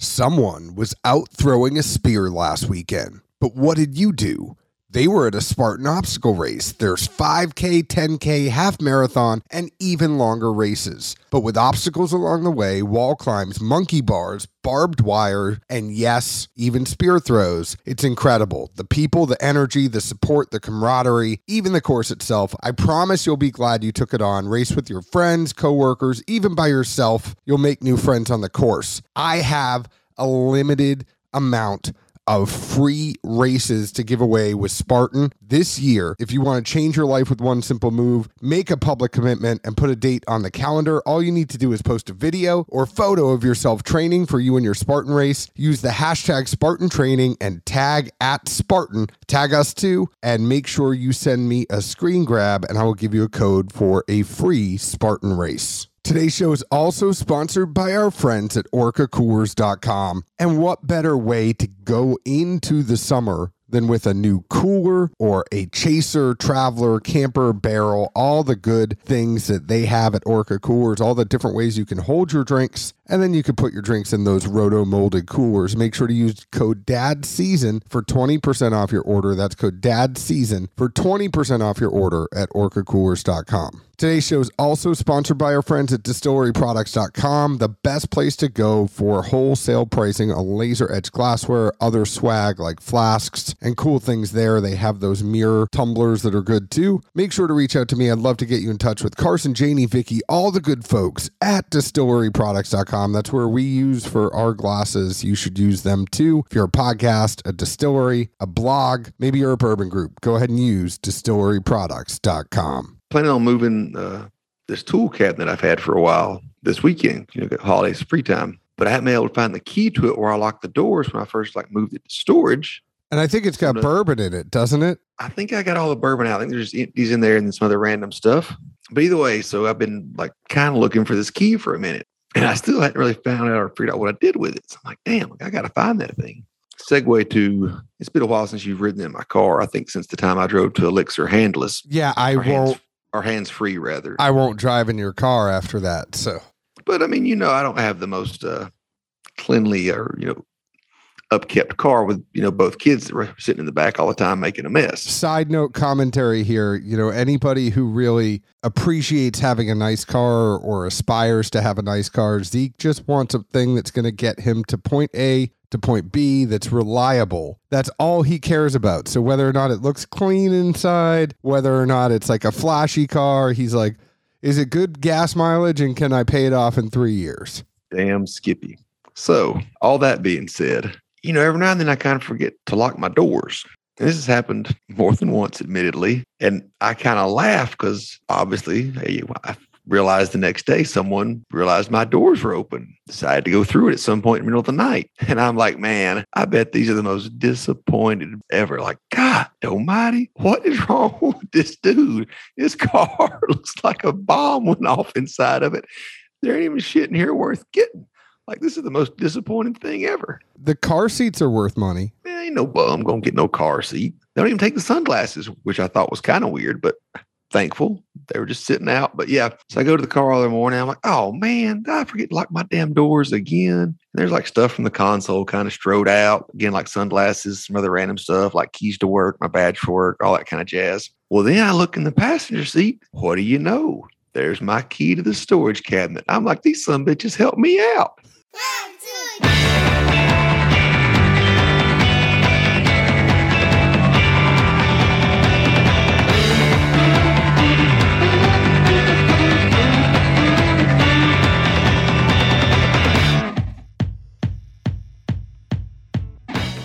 Someone was out throwing a spear last weekend, but what did you do? They were at a Spartan obstacle race. There's 5K, 10K, half marathon, and even longer races. But with obstacles along the way, wall climbs, monkey bars, barbed wire, and yes, even spear throws, it's incredible. The people, the energy, the support, the camaraderie, even the course itself. I promise you'll be glad you took it on. Race with your friends, coworkers, even by yourself. You'll make new friends on the course. I have a limited amount of free races to give away with Spartan this year. If you want to change your life with one simple move, make a public commitment and put a date on the calendar. All you need to do is post a video or photo of yourself training for you and your Spartan race. Use the hashtag Spartan training and tag at Spartan. Tag us too and make sure you send me a screen grab and I will give you a code for a free Spartan race. Today's show is also sponsored by our friends at orcacoolers.com. And what better way to go into the summer than with a new cooler or a chaser, traveler, camper, barrel, all the good things that they have at Orca Coolers, all the different ways you can hold your drinks, and then you can put your drinks in those roto molded coolers. Make sure to use code DAD SEASON for 20% off your order. That's code DAD SEASON for 20% off your order at orcacoolers.com. Today's show is also sponsored by our friends at distilleryproducts.com, the best place to go for wholesale pricing on laser edge glassware, other swag like flasks, and cool things there. They have those mirror tumblers that are good too. Make sure to reach out to me. I'd love to get you in touch with Carson, Janie, Vicky, all the good folks at distilleryproducts.com. That's where we use for our glasses. You should use them too. If you're a podcast, a distillery, a blog, maybe you're a bourbon group, go ahead and use distilleryproducts.com planning on moving uh, this tool cabinet I've had for a while this weekend. You know, get holidays free time, but I haven't been able to find the key to it where I locked the doors when I first like moved it to storage. And I think it's got bourbon in it, doesn't it? I think I got all the bourbon out. I think there's empties in there and some other random stuff. But either way, so I've been like kind of looking for this key for a minute, and I still hadn't really found out or figured out what I did with it. So I'm like, damn, I got to find that thing. Segue to it's been a while since you've ridden in my car. I think since the time I drove to Elixir Handless. Yeah, I won't or hands free rather. I won't drive in your car after that. So, but I mean, you know, I don't have the most uh, cleanly or you know upkept car with you know both kids that were sitting in the back all the time making a mess. Side note commentary here, you know, anybody who really appreciates having a nice car or aspires to have a nice car, Zeke just wants a thing that's going to get him to point A to point B that's reliable. That's all he cares about. So whether or not it looks clean inside, whether or not it's like a flashy car, he's like, is it good gas mileage and can I pay it off in three years? Damn Skippy. So, all that being said, you know, every now and then I kind of forget to lock my doors. And this has happened more than once, admittedly. And I kind of laugh because obviously I realized the next day someone realized my doors were open, decided to go through it at some point in the middle of the night. And I'm like, man, I bet these are the most disappointed ever. Like, God almighty, what is wrong with this dude? His car looks like a bomb went off inside of it. There ain't even shit in here worth getting. Like, this is the most disappointing thing ever. The car seats are worth money. Man, ain't no bum gonna get no car seat. They don't even take the sunglasses, which I thought was kind of weird, but thankful. They were just sitting out. But yeah, so I go to the car all the morning. I'm like, oh man, I forget to lock my damn doors again? And there's like stuff from the console kind of strode out. Again, like sunglasses, some other random stuff, like keys to work, my badge for work, all that kind of jazz. Well, then I look in the passenger seat. What do you know? There's my key to the storage cabinet. I'm like, these some bitches help me out.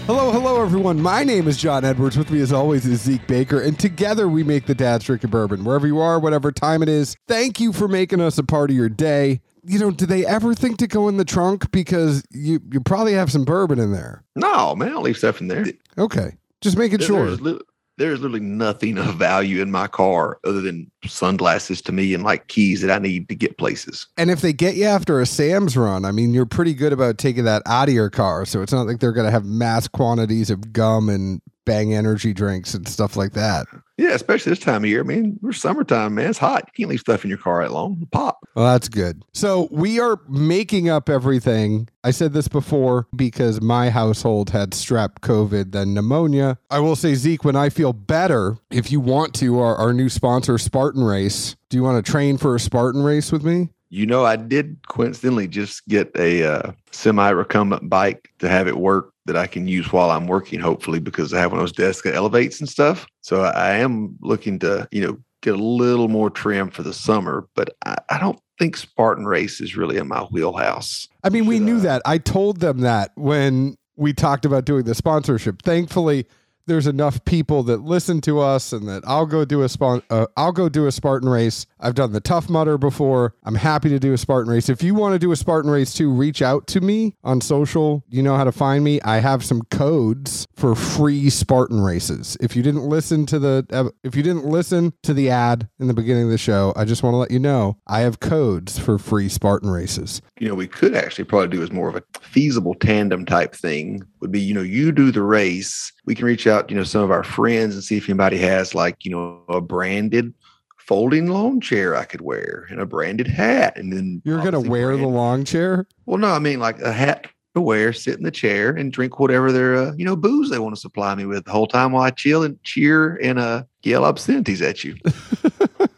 Hello, hello, everyone. My name is John Edwards. With me, as always, is Zeke Baker, and together we make the Dad's Drinking Bourbon. Wherever you are, whatever time it is, thank you for making us a part of your day. You know, do they ever think to go in the trunk because you you probably have some bourbon in there? No, man, I'll leave stuff in there. Okay, just making sure. There's, li- there's literally nothing of value in my car other than sunglasses to me and like keys that I need to get places. And if they get you after a Sam's run, I mean, you're pretty good about taking that out of your car. So it's not like they're going to have mass quantities of gum and bang energy drinks and stuff like that. Yeah, especially this time of year. I mean, we're summertime, man. It's hot. You can't leave stuff in your car that long. Pop. Well, that's good. So we are making up everything. I said this before because my household had strep, COVID, then pneumonia. I will say, Zeke, when I feel better, if you want to, our, our new sponsor, Spartan Race, do you want to train for a Spartan race with me? You know, I did coincidentally just get a uh, semi recumbent bike to have it work that I can use while I'm working, hopefully, because I have one of those desks that elevates and stuff. So I am looking to, you know, get a little more trim for the summer, but I, I don't think Spartan Race is really in my wheelhouse. I mean, we knew that. I told them that when we talked about doing the sponsorship. Thankfully, there's enough people that listen to us and that I'll go do a spon- uh, I'll go do a Spartan race. I've done the Tough Mudder before. I'm happy to do a Spartan race. If you want to do a Spartan race too, reach out to me on social. You know how to find me. I have some codes for free Spartan races. If you didn't listen to the if you didn't listen to the ad in the beginning of the show, I just want to let you know I have codes for free Spartan races. You know, we could actually probably do as more of a feasible tandem type thing would be, you know, you do the race. We can reach out, you know, some of our friends and see if anybody has like, you know, a branded folding lawn chair I could wear and a branded hat. And then you're going to wear branded. the lawn chair? Well, no, I mean like a hat to wear, sit in the chair and drink whatever their, uh, you know, booze they want to supply me with the whole time while I chill and cheer and uh, yell obscenities at you.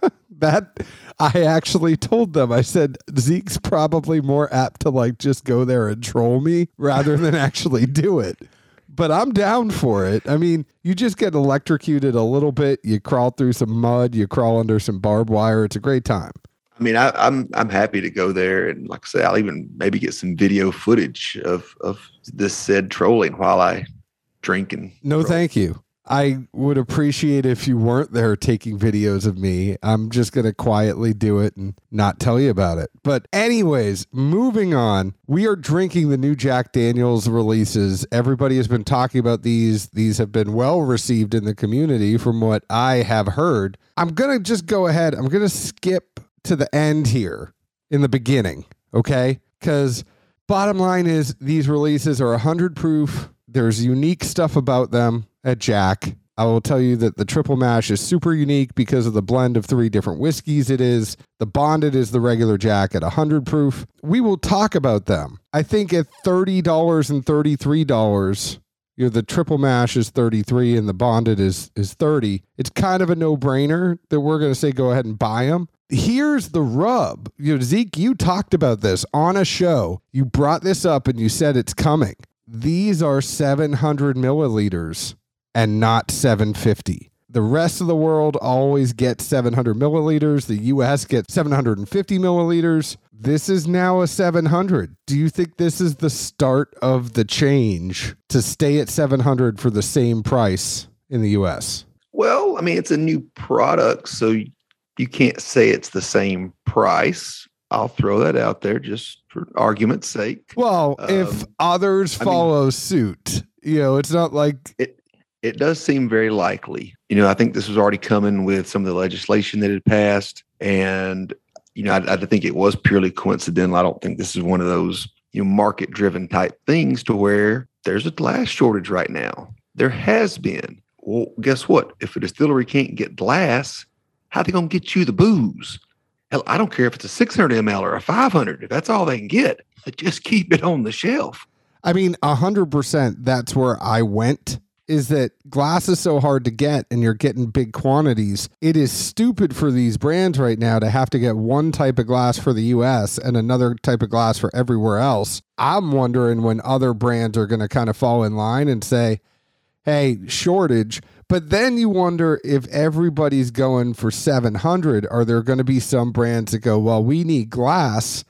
that I actually told them, I said, Zeke's probably more apt to like just go there and troll me rather than actually do it. But I'm down for it. I mean, you just get electrocuted a little bit. You crawl through some mud, you crawl under some barbed wire. It's a great time. I mean, I, am I'm, I'm happy to go there, and like I say, I'll even maybe get some video footage of of this said trolling while I drink and. No, troll. thank you. I would appreciate if you weren't there taking videos of me. I'm just going to quietly do it and not tell you about it. But, anyways, moving on, we are drinking the new Jack Daniels releases. Everybody has been talking about these. These have been well received in the community from what I have heard. I'm going to just go ahead, I'm going to skip to the end here in the beginning, okay? Because, bottom line is, these releases are 100 proof. There's unique stuff about them at Jack. I will tell you that the triple mash is super unique because of the blend of three different whiskeys it is. The bonded is the regular Jack at 100 proof. We will talk about them. I think at $30 and $33, you know, the triple mash is 33 and the bonded is is 30. It's kind of a no-brainer that we're going to say go ahead and buy them. Here's the rub. You know, Zeke, you talked about this on a show. You brought this up and you said it's coming. These are 700 milliliters and not 750. The rest of the world always gets 700 milliliters. The US gets 750 milliliters. This is now a 700. Do you think this is the start of the change to stay at 700 for the same price in the US? Well, I mean, it's a new product, so you can't say it's the same price. I'll throw that out there just for argument's sake. Well, um, if others follow I mean, suit, you know, it's not like it, it does seem very likely. You know, I think this was already coming with some of the legislation that had passed. And, you know, I, I think it was purely coincidental. I don't think this is one of those, you know, market driven type things to where there's a glass shortage right now. There has been. Well, guess what? If a distillery can't get glass, how they going to get you the booze? Hell, I don't care if it's a 600 ml or a 500. If that's all they can get, just keep it on the shelf. I mean, 100% that's where I went is that glass is so hard to get and you're getting big quantities. It is stupid for these brands right now to have to get one type of glass for the US and another type of glass for everywhere else. I'm wondering when other brands are going to kind of fall in line and say, hey, shortage. But then you wonder if everybody's going for 700, are there going to be some brands that go, well, we need glass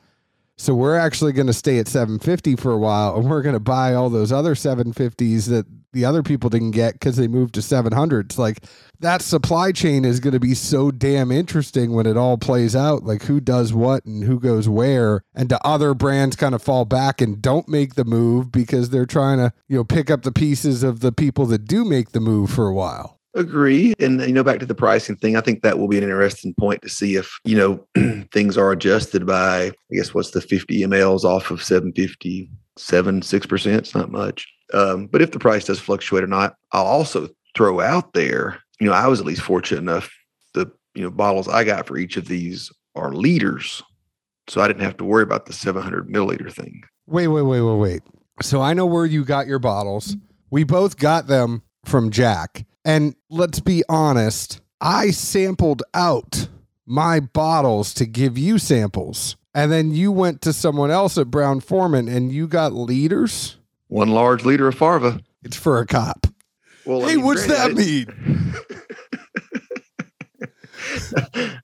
so we're actually going to stay at 750 for a while and we're going to buy all those other 750s that the other people didn't get because they moved to 700s. Like that supply chain is going to be so damn interesting when it all plays out. Like who does what and who goes where. And do other brands kind of fall back and don't make the move because they're trying to, you know, pick up the pieces of the people that do make the move for a while. Agree. And, you know, back to the pricing thing, I think that will be an interesting point to see if, you know, things are adjusted by, I guess, what's the 50 mLs off of 750, 7, 6%. It's not much. Um, but if the price does fluctuate or not, I'll also throw out there you know, I was at least fortunate enough. The you know bottles I got for each of these are liters, so I didn't have to worry about the 700 milliliter thing. Wait, wait, wait, wait, wait. So I know where you got your bottles. We both got them from Jack. And let's be honest, I sampled out my bottles to give you samples. And then you went to someone else at Brown-Forman and you got liters. One large liter of Farva. It's for a cop. Well, I hey, mean, what's that mean?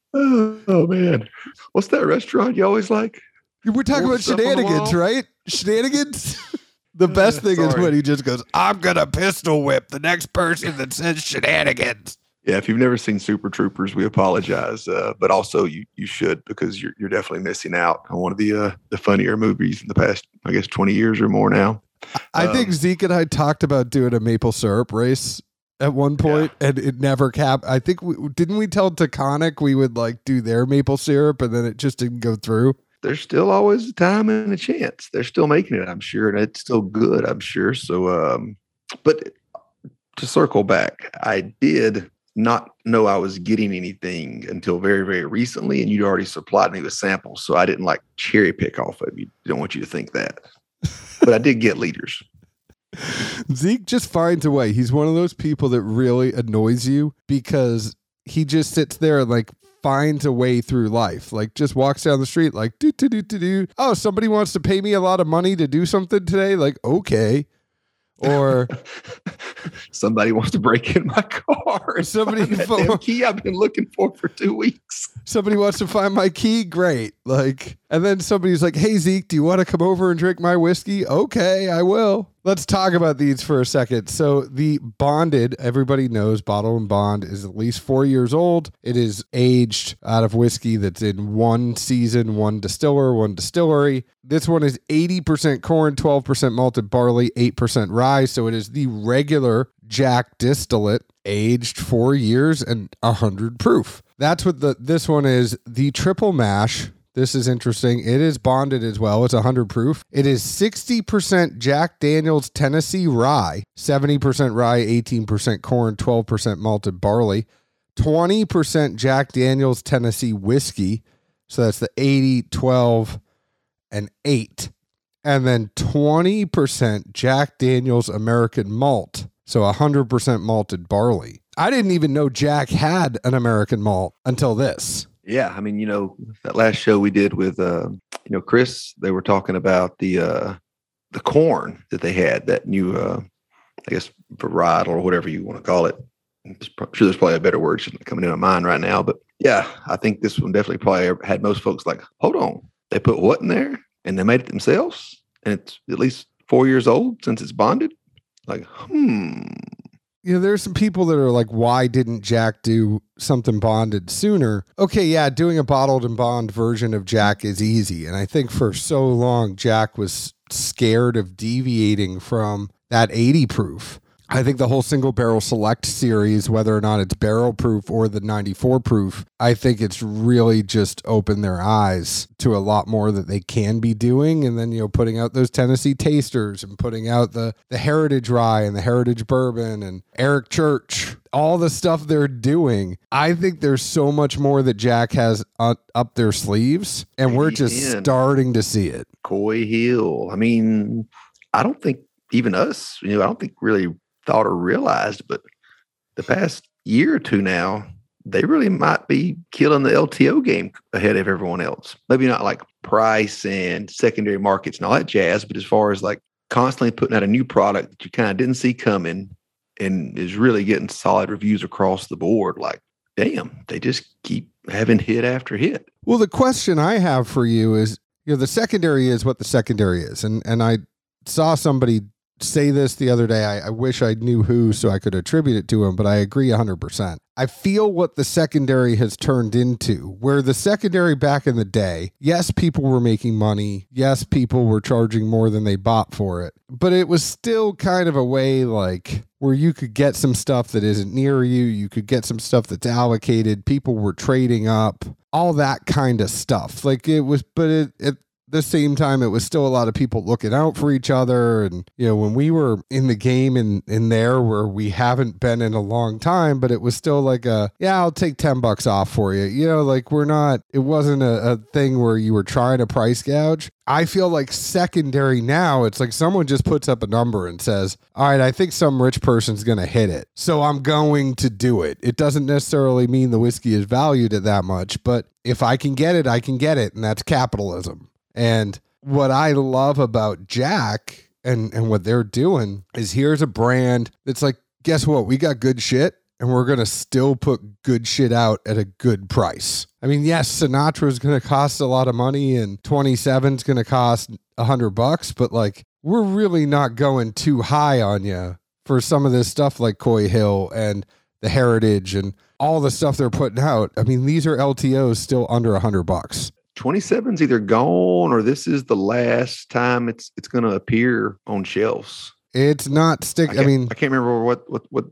oh man, what's that restaurant you always like? We're talking More about stuff on the shenanigans, right? Shenanigans. the best uh, thing is when he just goes, "I'm gonna pistol whip the next person that says shenanigans." Yeah, if you've never seen Super Troopers, we apologize, uh, but also you you should because you're you're definitely missing out on one of the uh, the funnier movies in the past, I guess, twenty years or more now. I think Um, Zeke and I talked about doing a maple syrup race at one point, and it never cap. I think we didn't we tell Taconic we would like do their maple syrup, and then it just didn't go through. There's still always a time and a chance. They're still making it, I'm sure, and it's still good, I'm sure. So, um, but to circle back, I did not know I was getting anything until very, very recently, and you'd already supplied me with samples, so I didn't like cherry pick off of you. Don't want you to think that, but I did get liters. Zeke just finds a way. He's one of those people that really annoys you because he just sits there and like finds a way through life. Like just walks down the street like do do do do do. Oh, somebody wants to pay me a lot of money to do something today. Like okay, or Somebody wants to break in my car. and Somebody find that phone- damn key I've been looking for for two weeks. somebody wants to find my key. Great. Like and then somebody's like, Hey Zeke, do you want to come over and drink my whiskey? Okay, I will. Let's talk about these for a second. So the bonded, everybody knows bottle and bond is at least four years old. It is aged out of whiskey that's in one season, one distiller, one distillery. This one is 80% corn, 12% malted barley, 8% rye. So it is the regular Jack distillate aged four years and 100 proof. That's what the this one is. The triple mash this is interesting. It is bonded as well. It's 100 proof. It is 60% Jack Daniels Tennessee rye, 70% rye, 18% corn, 12% malted barley, 20% Jack Daniels Tennessee whiskey. So that's the 80, 12, and 8. And then 20% Jack Daniels American malt. So 100% malted barley. I didn't even know Jack had an American malt until this. Yeah, I mean, you know, that last show we did with uh, you know Chris, they were talking about the uh the corn that they had, that new uh I guess varietal or whatever you want to call it. I'm sure there's probably a better word coming into my mind right now, but yeah, I think this one definitely probably had most folks like, hold on, they put what in there and they made it themselves, and it's at least four years old since it's bonded. Like, hmm, you know, there's some people that are like, why didn't Jack do something bonded sooner? Okay, yeah, doing a bottled and bond version of Jack is easy. And I think for so long, Jack was scared of deviating from that 80 proof. I think the whole single barrel select series, whether or not it's barrel proof or the 94 proof, I think it's really just opened their eyes to a lot more that they can be doing. And then, you know, putting out those Tennessee tasters and putting out the, the heritage rye and the heritage bourbon and Eric Church, all the stuff they're doing. I think there's so much more that Jack has up, their sleeves, and we're just Amen. starting to see it. Coy Hill. I mean, I don't think even us, you know, I don't think really thought or realized, but the past year or two now, they really might be killing the LTO game ahead of everyone else. Maybe not like price and secondary markets and all that jazz, but as far as like constantly putting out a new product that you kind of didn't see coming and is really getting solid reviews across the board, like, damn, they just keep having hit after hit. Well, the question I have for you is, you know, the secondary is what the secondary is, and and I saw somebody say this the other day. I, I wish I knew who so I could attribute it to him, but I agree 100%. I feel what the secondary has turned into, where the secondary back in the day, yes, people were making money. Yes, people were charging more than they bought for it, but it was still kind of a way like where you could get some stuff that isn't near you. You could get some stuff that's allocated. People were trading up, all that kind of stuff. Like it was, but it, it the same time, it was still a lot of people looking out for each other. And, you know, when we were in the game in, in there where we haven't been in a long time, but it was still like a, yeah, I'll take 10 bucks off for you. You know, like we're not, it wasn't a, a thing where you were trying to price gouge. I feel like secondary now, it's like someone just puts up a number and says, All right, I think some rich person's going to hit it. So I'm going to do it. It doesn't necessarily mean the whiskey is valued at that much, but if I can get it, I can get it. And that's capitalism. And what I love about Jack and, and what they're doing is here's a brand that's like, guess what? We got good shit and we're going to still put good shit out at a good price. I mean, yes, Sinatra is going to cost a lot of money and 27 is going to cost a hundred bucks, but like we're really not going too high on you for some of this stuff like Coy Hill and the Heritage and all the stuff they're putting out. I mean, these are LTOs still under a hundred bucks. 27's either gone or this is the last time it's it's going to appear on shelves. It's not stick. I, I, mean, I can't remember what what what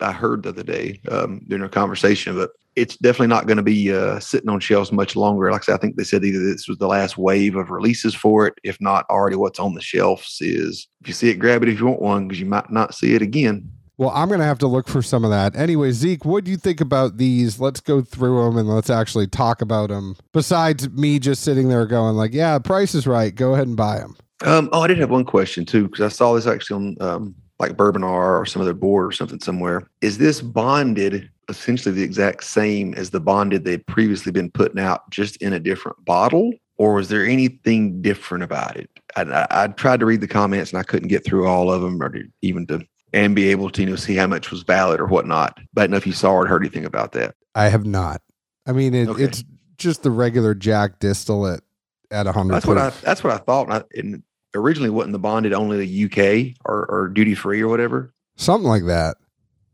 I heard the other day um, during a conversation, but it's definitely not going to be uh, sitting on shelves much longer. Like I said, I think they said either this was the last wave of releases for it. If not already, what's on the shelves is if you see it, grab it if you want one because you might not see it again. Well, I'm going to have to look for some of that. Anyway, Zeke, what do you think about these? Let's go through them and let's actually talk about them. Besides me just sitting there going like, yeah, price is right. Go ahead and buy them. Um, oh, I did have one question too because I saw this actually on um, like Bourbon R or some other board or something somewhere. Is this bonded essentially the exact same as the bonded they'd previously been putting out, just in a different bottle? Or was there anything different about it? I, I, I tried to read the comments and I couldn't get through all of them or to, even to and be able to you know see how much was valid or whatnot. But I don't know if you saw or heard anything about that. I have not. I mean, it, okay. it's just the regular Jack distillate at a hundred. That's what I. That's what I thought. And, I, and originally wasn't the bonded only the UK or, or duty free or whatever? Something like that.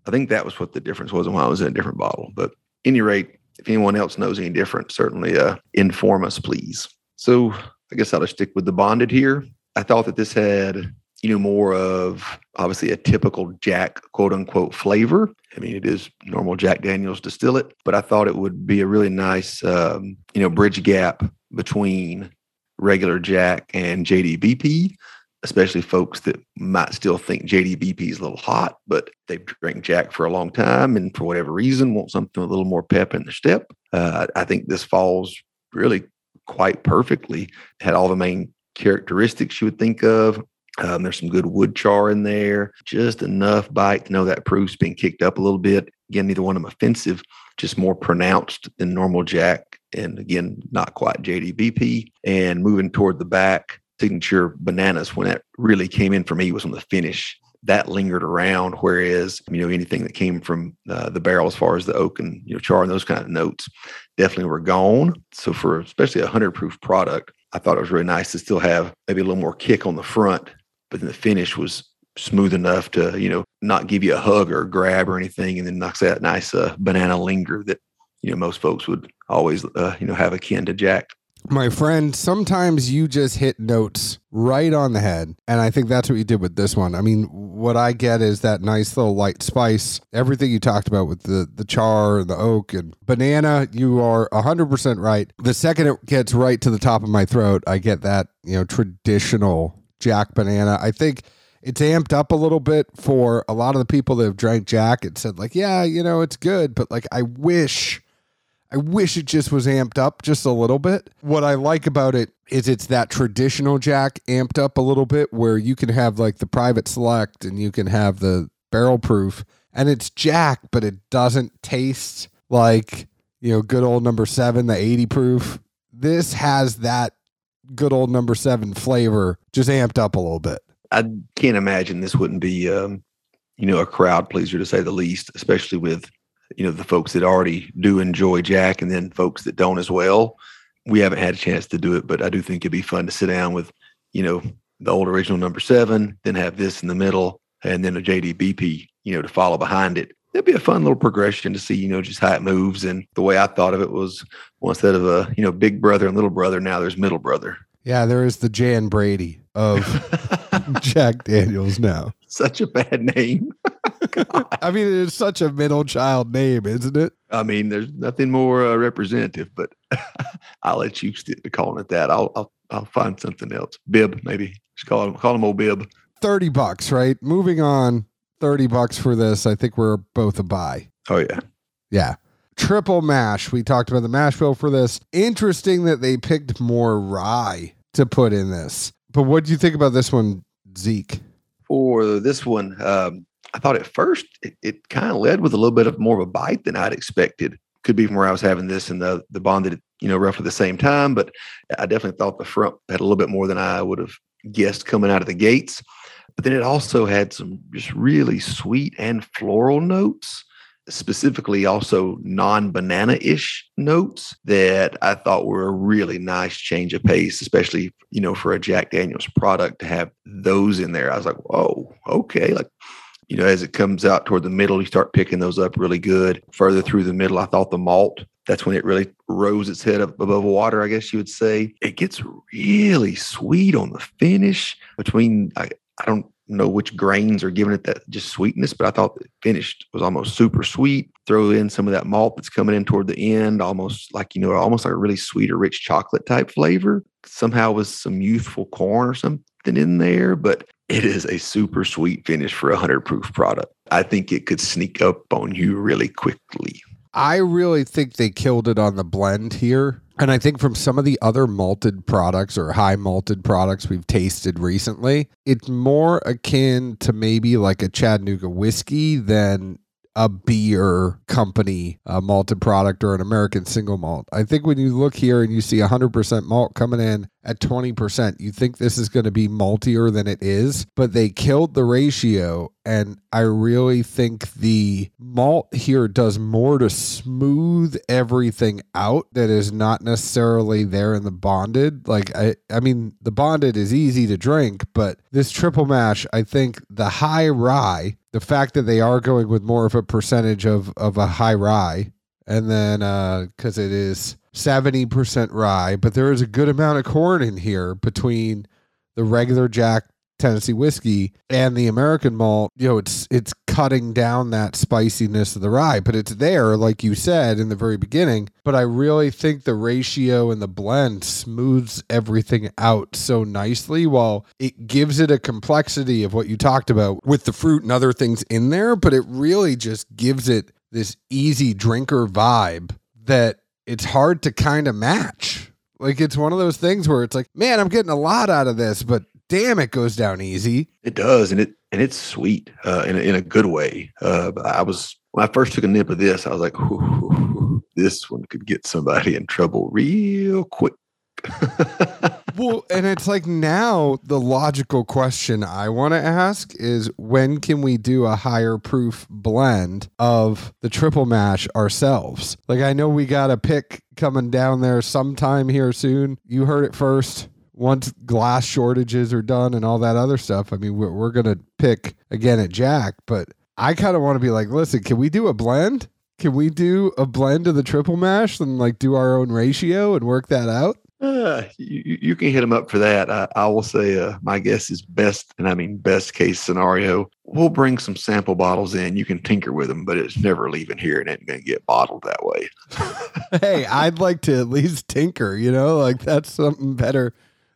I think that was what the difference was and why it was in a different bottle. But any rate, if anyone else knows any different, certainly uh, inform us, please. So I guess I'll just stick with the bonded here. I thought that this had, you know, more of obviously a typical Jack quote unquote flavor. I mean, it is normal Jack Daniels distillate, but I thought it would be a really nice, um, you know, bridge gap between regular Jack and JDBP, especially folks that might still think JDBP is a little hot, but they've drank Jack for a long time and for whatever reason want something a little more pep in the step. Uh, I think this falls really quite perfectly. Had all the main characteristics you would think of. Um, there's some good wood char in there, just enough bite to know that proof's being kicked up a little bit. Again, neither one of them offensive, just more pronounced than normal Jack and again, not quite JDBP. And moving toward the back, signature bananas, when that really came in for me, was on the finish. That lingered around, whereas you know anything that came from uh, the barrel, as far as the oak and you know char and those kind of notes, definitely were gone. So for especially a hundred proof product, I thought it was really nice to still have maybe a little more kick on the front, but then the finish was smooth enough to you know not give you a hug or a grab or anything, and then knocks that nice uh, banana linger that you know most folks would always uh, you know have akin to Jack. My friend, sometimes you just hit notes right on the head. And I think that's what you did with this one. I mean, what I get is that nice little light spice. Everything you talked about with the, the char, the oak, and banana, you are 100% right. The second it gets right to the top of my throat, I get that, you know, traditional Jack banana. I think it's amped up a little bit for a lot of the people that have drank Jack. It said, like, yeah, you know, it's good, but like, I wish I wish it just was amped up just a little bit. What I like about it is it's that traditional Jack amped up a little bit where you can have like the private select and you can have the barrel proof and it's Jack, but it doesn't taste like, you know, good old number seven, the 80 proof. This has that good old number seven flavor just amped up a little bit. I can't imagine this wouldn't be, um, you know, a crowd pleaser to say the least, especially with you know the folks that already do enjoy Jack, and then folks that don't as well. We haven't had a chance to do it, but I do think it'd be fun to sit down with, you know, the old original number seven, then have this in the middle, and then a JDBP, you know, to follow behind it. It'd be a fun little progression to see, you know, just how it moves. And the way I thought of it was, well, instead of a, you know, big brother and little brother, now there's middle brother. Yeah, there is the Jan Brady of Jack Daniels now. Such a bad name. I mean, it's such a middle child name, isn't it? I mean, there's nothing more uh, representative, but I'll let you stick to calling it that. I'll, I'll I'll find something else. Bib, maybe. Just call him call him old Bib. 30 bucks, right? Moving on. 30 bucks for this. I think we're both a buy. Oh yeah. Yeah. Triple mash. We talked about the mash bill for this. Interesting that they picked more rye to put in this. But what do you think about this one, Zeke? For this one, um, I thought at first it, it kind of led with a little bit of more of a bite than I'd expected. Could be from where I was having this and the the bonded, you know, roughly the same time. But I definitely thought the front had a little bit more than I would have guessed coming out of the gates. But then it also had some just really sweet and floral notes specifically also non-banana-ish notes that I thought were a really nice change of pace, especially you know for a Jack Daniel's product to have those in there. I was like, whoa, okay, like you know as it comes out toward the middle, you start picking those up really good. Further through the middle, I thought the malt. That's when it really rose its head up above water, I guess you would say. It gets really sweet on the finish between I don't know which grains are giving it that just sweetness, but I thought the finished was almost super sweet. Throw in some of that malt that's coming in toward the end, almost like, you know, almost like a really sweet or rich chocolate type flavor. Somehow with some youthful corn or something in there, but it is a super sweet finish for a 100 proof product. I think it could sneak up on you really quickly. I really think they killed it on the blend here. And I think from some of the other malted products or high malted products we've tasted recently, it's more akin to maybe like a Chattanooga whiskey than a beer company a malted product or an American single malt. I think when you look here and you see 100% malt coming in at 20%, you think this is going to be maltier than it is, but they killed the ratio. And I really think the malt here does more to smooth everything out that is not necessarily there in the bonded. Like, I, I mean, the bonded is easy to drink, but this triple mash, I think the high rye the fact that they are going with more of a percentage of of a high rye and then because uh, it is 70% rye but there is a good amount of corn in here between the regular jack Tennessee whiskey and the American malt, you know, it's it's cutting down that spiciness of the rye, but it's there, like you said in the very beginning. But I really think the ratio and the blend smooths everything out so nicely while it gives it a complexity of what you talked about with the fruit and other things in there, but it really just gives it this easy drinker vibe that it's hard to kind of match. Like it's one of those things where it's like, man, I'm getting a lot out of this, but damn, it goes down easy. It does, and it and it's sweet uh, in a, in a good way. Uh, I was when I first took a nip of this, I was like, this one could get somebody in trouble real quick. well, and it's like now the logical question I want to ask is when can we do a higher proof blend of the triple mash ourselves? Like I know we got a pick coming down there sometime here soon. You heard it first once glass shortages are done and all that other stuff, I mean, we're, we're going to pick again at Jack, but I kind of want to be like, listen, can we do a blend? Can we do a blend of the triple mash and like do our own ratio and work that out? Uh, you, you can hit them up for that. I, I will say, uh, my guess is best, and I mean best case scenario. We'll bring some sample bottles in. You can tinker with them, but it's never leaving here and ain't going to get bottled that way. hey, I'd like to at least tinker. You know, like that's something better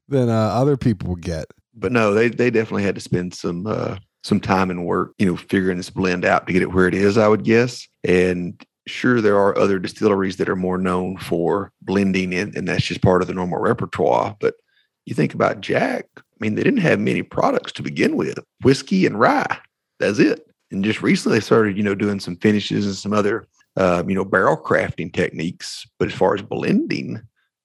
than uh, other people would get. But no, they they definitely had to spend some uh, some time and work, you know, figuring this blend out to get it where it is. I would guess, and sure there are other distilleries that are more known for blending in, and that's just part of the normal repertoire. But you think about Jack, I mean, they didn't have many products to begin with, whiskey and rye. That's it. And just recently, they started, you know, doing some finishes and some other, uh, you know, barrel crafting techniques. But as far as blending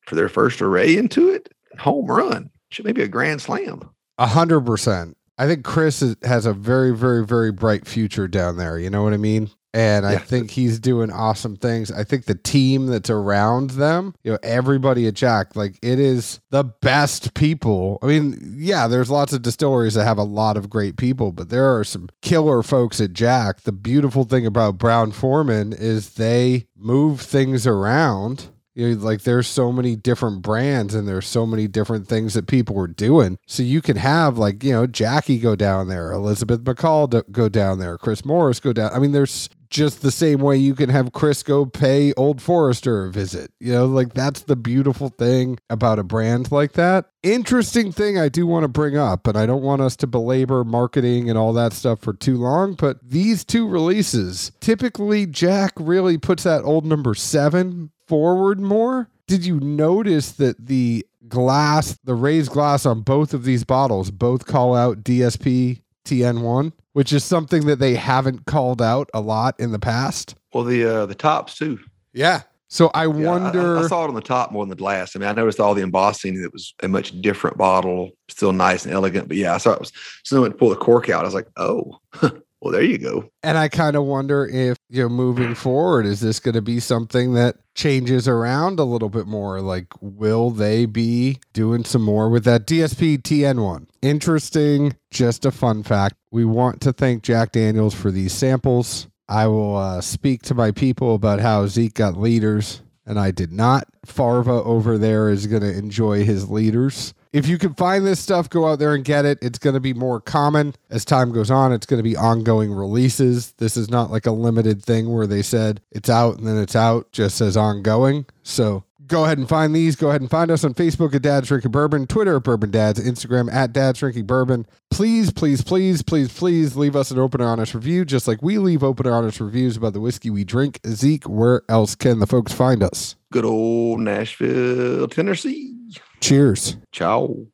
for their first array into it, home run. Should maybe a grand slam. A hundred percent. I think Chris is, has a very, very, very bright future down there. You know what I mean? And yeah. I think he's doing awesome things. I think the team that's around them, you know, everybody at Jack, like it is the best people. I mean, yeah, there's lots of distilleries that have a lot of great people, but there are some killer folks at Jack. The beautiful thing about Brown-Forman is they move things around You know, like there's so many different brands and there's so many different things that people were doing. So you can have like, you know, Jackie go down there, Elizabeth McCall go down there, Chris Morris go down. I mean, there's just the same way you can have Chris go pay Old Forester a visit. You know, like that's the beautiful thing about a brand like that. Interesting thing I do want to bring up, and I don't want us to belabor marketing and all that stuff for too long, but these two releases, typically Jack really puts that old number seven forward more. Did you notice that the glass, the raised glass on both of these bottles, both call out DSP TN1, which is something that they haven't called out a lot in the past? Well, the uh, the tops too. Yeah. So I Yeah, wonder. I, I saw it on the top more than the glass. I mean, I noticed all the embossing. It was a much different bottle, still nice and elegant. But yeah, I saw it was. So I went to pull the cork out. I was like, oh, well, there you go. And I kind of wonder if, you know, moving forward, is this going to be something that changes around a little bit more? Like, will they be doing some more with that DSP TN1? Interesting. Just a fun fact. We want to thank Jack Daniels for these samples. I will uh, speak to my people about how Zeke got liters and I did not. Farva over there is going to enjoy his liters. If you can find this stuff, go out there and get it. It's going to be more common as time goes on. It's going to be ongoing releases. This is not like a limited thing where they said it's out and then it's out, just says ongoing. So go ahead and find these. Go ahead and find us on Facebook at Dad's Drinking Bourbon, Twitter at Bourbon Dads, Instagram at Dad's Drinking Bourbon. Please, please, please, please, please leave us an open honest review, just like we leave open honest reviews about the whiskey we drink. Zeke, where else can the folks find us? Good old Nashville, Tennessee. Cheers. Ciao.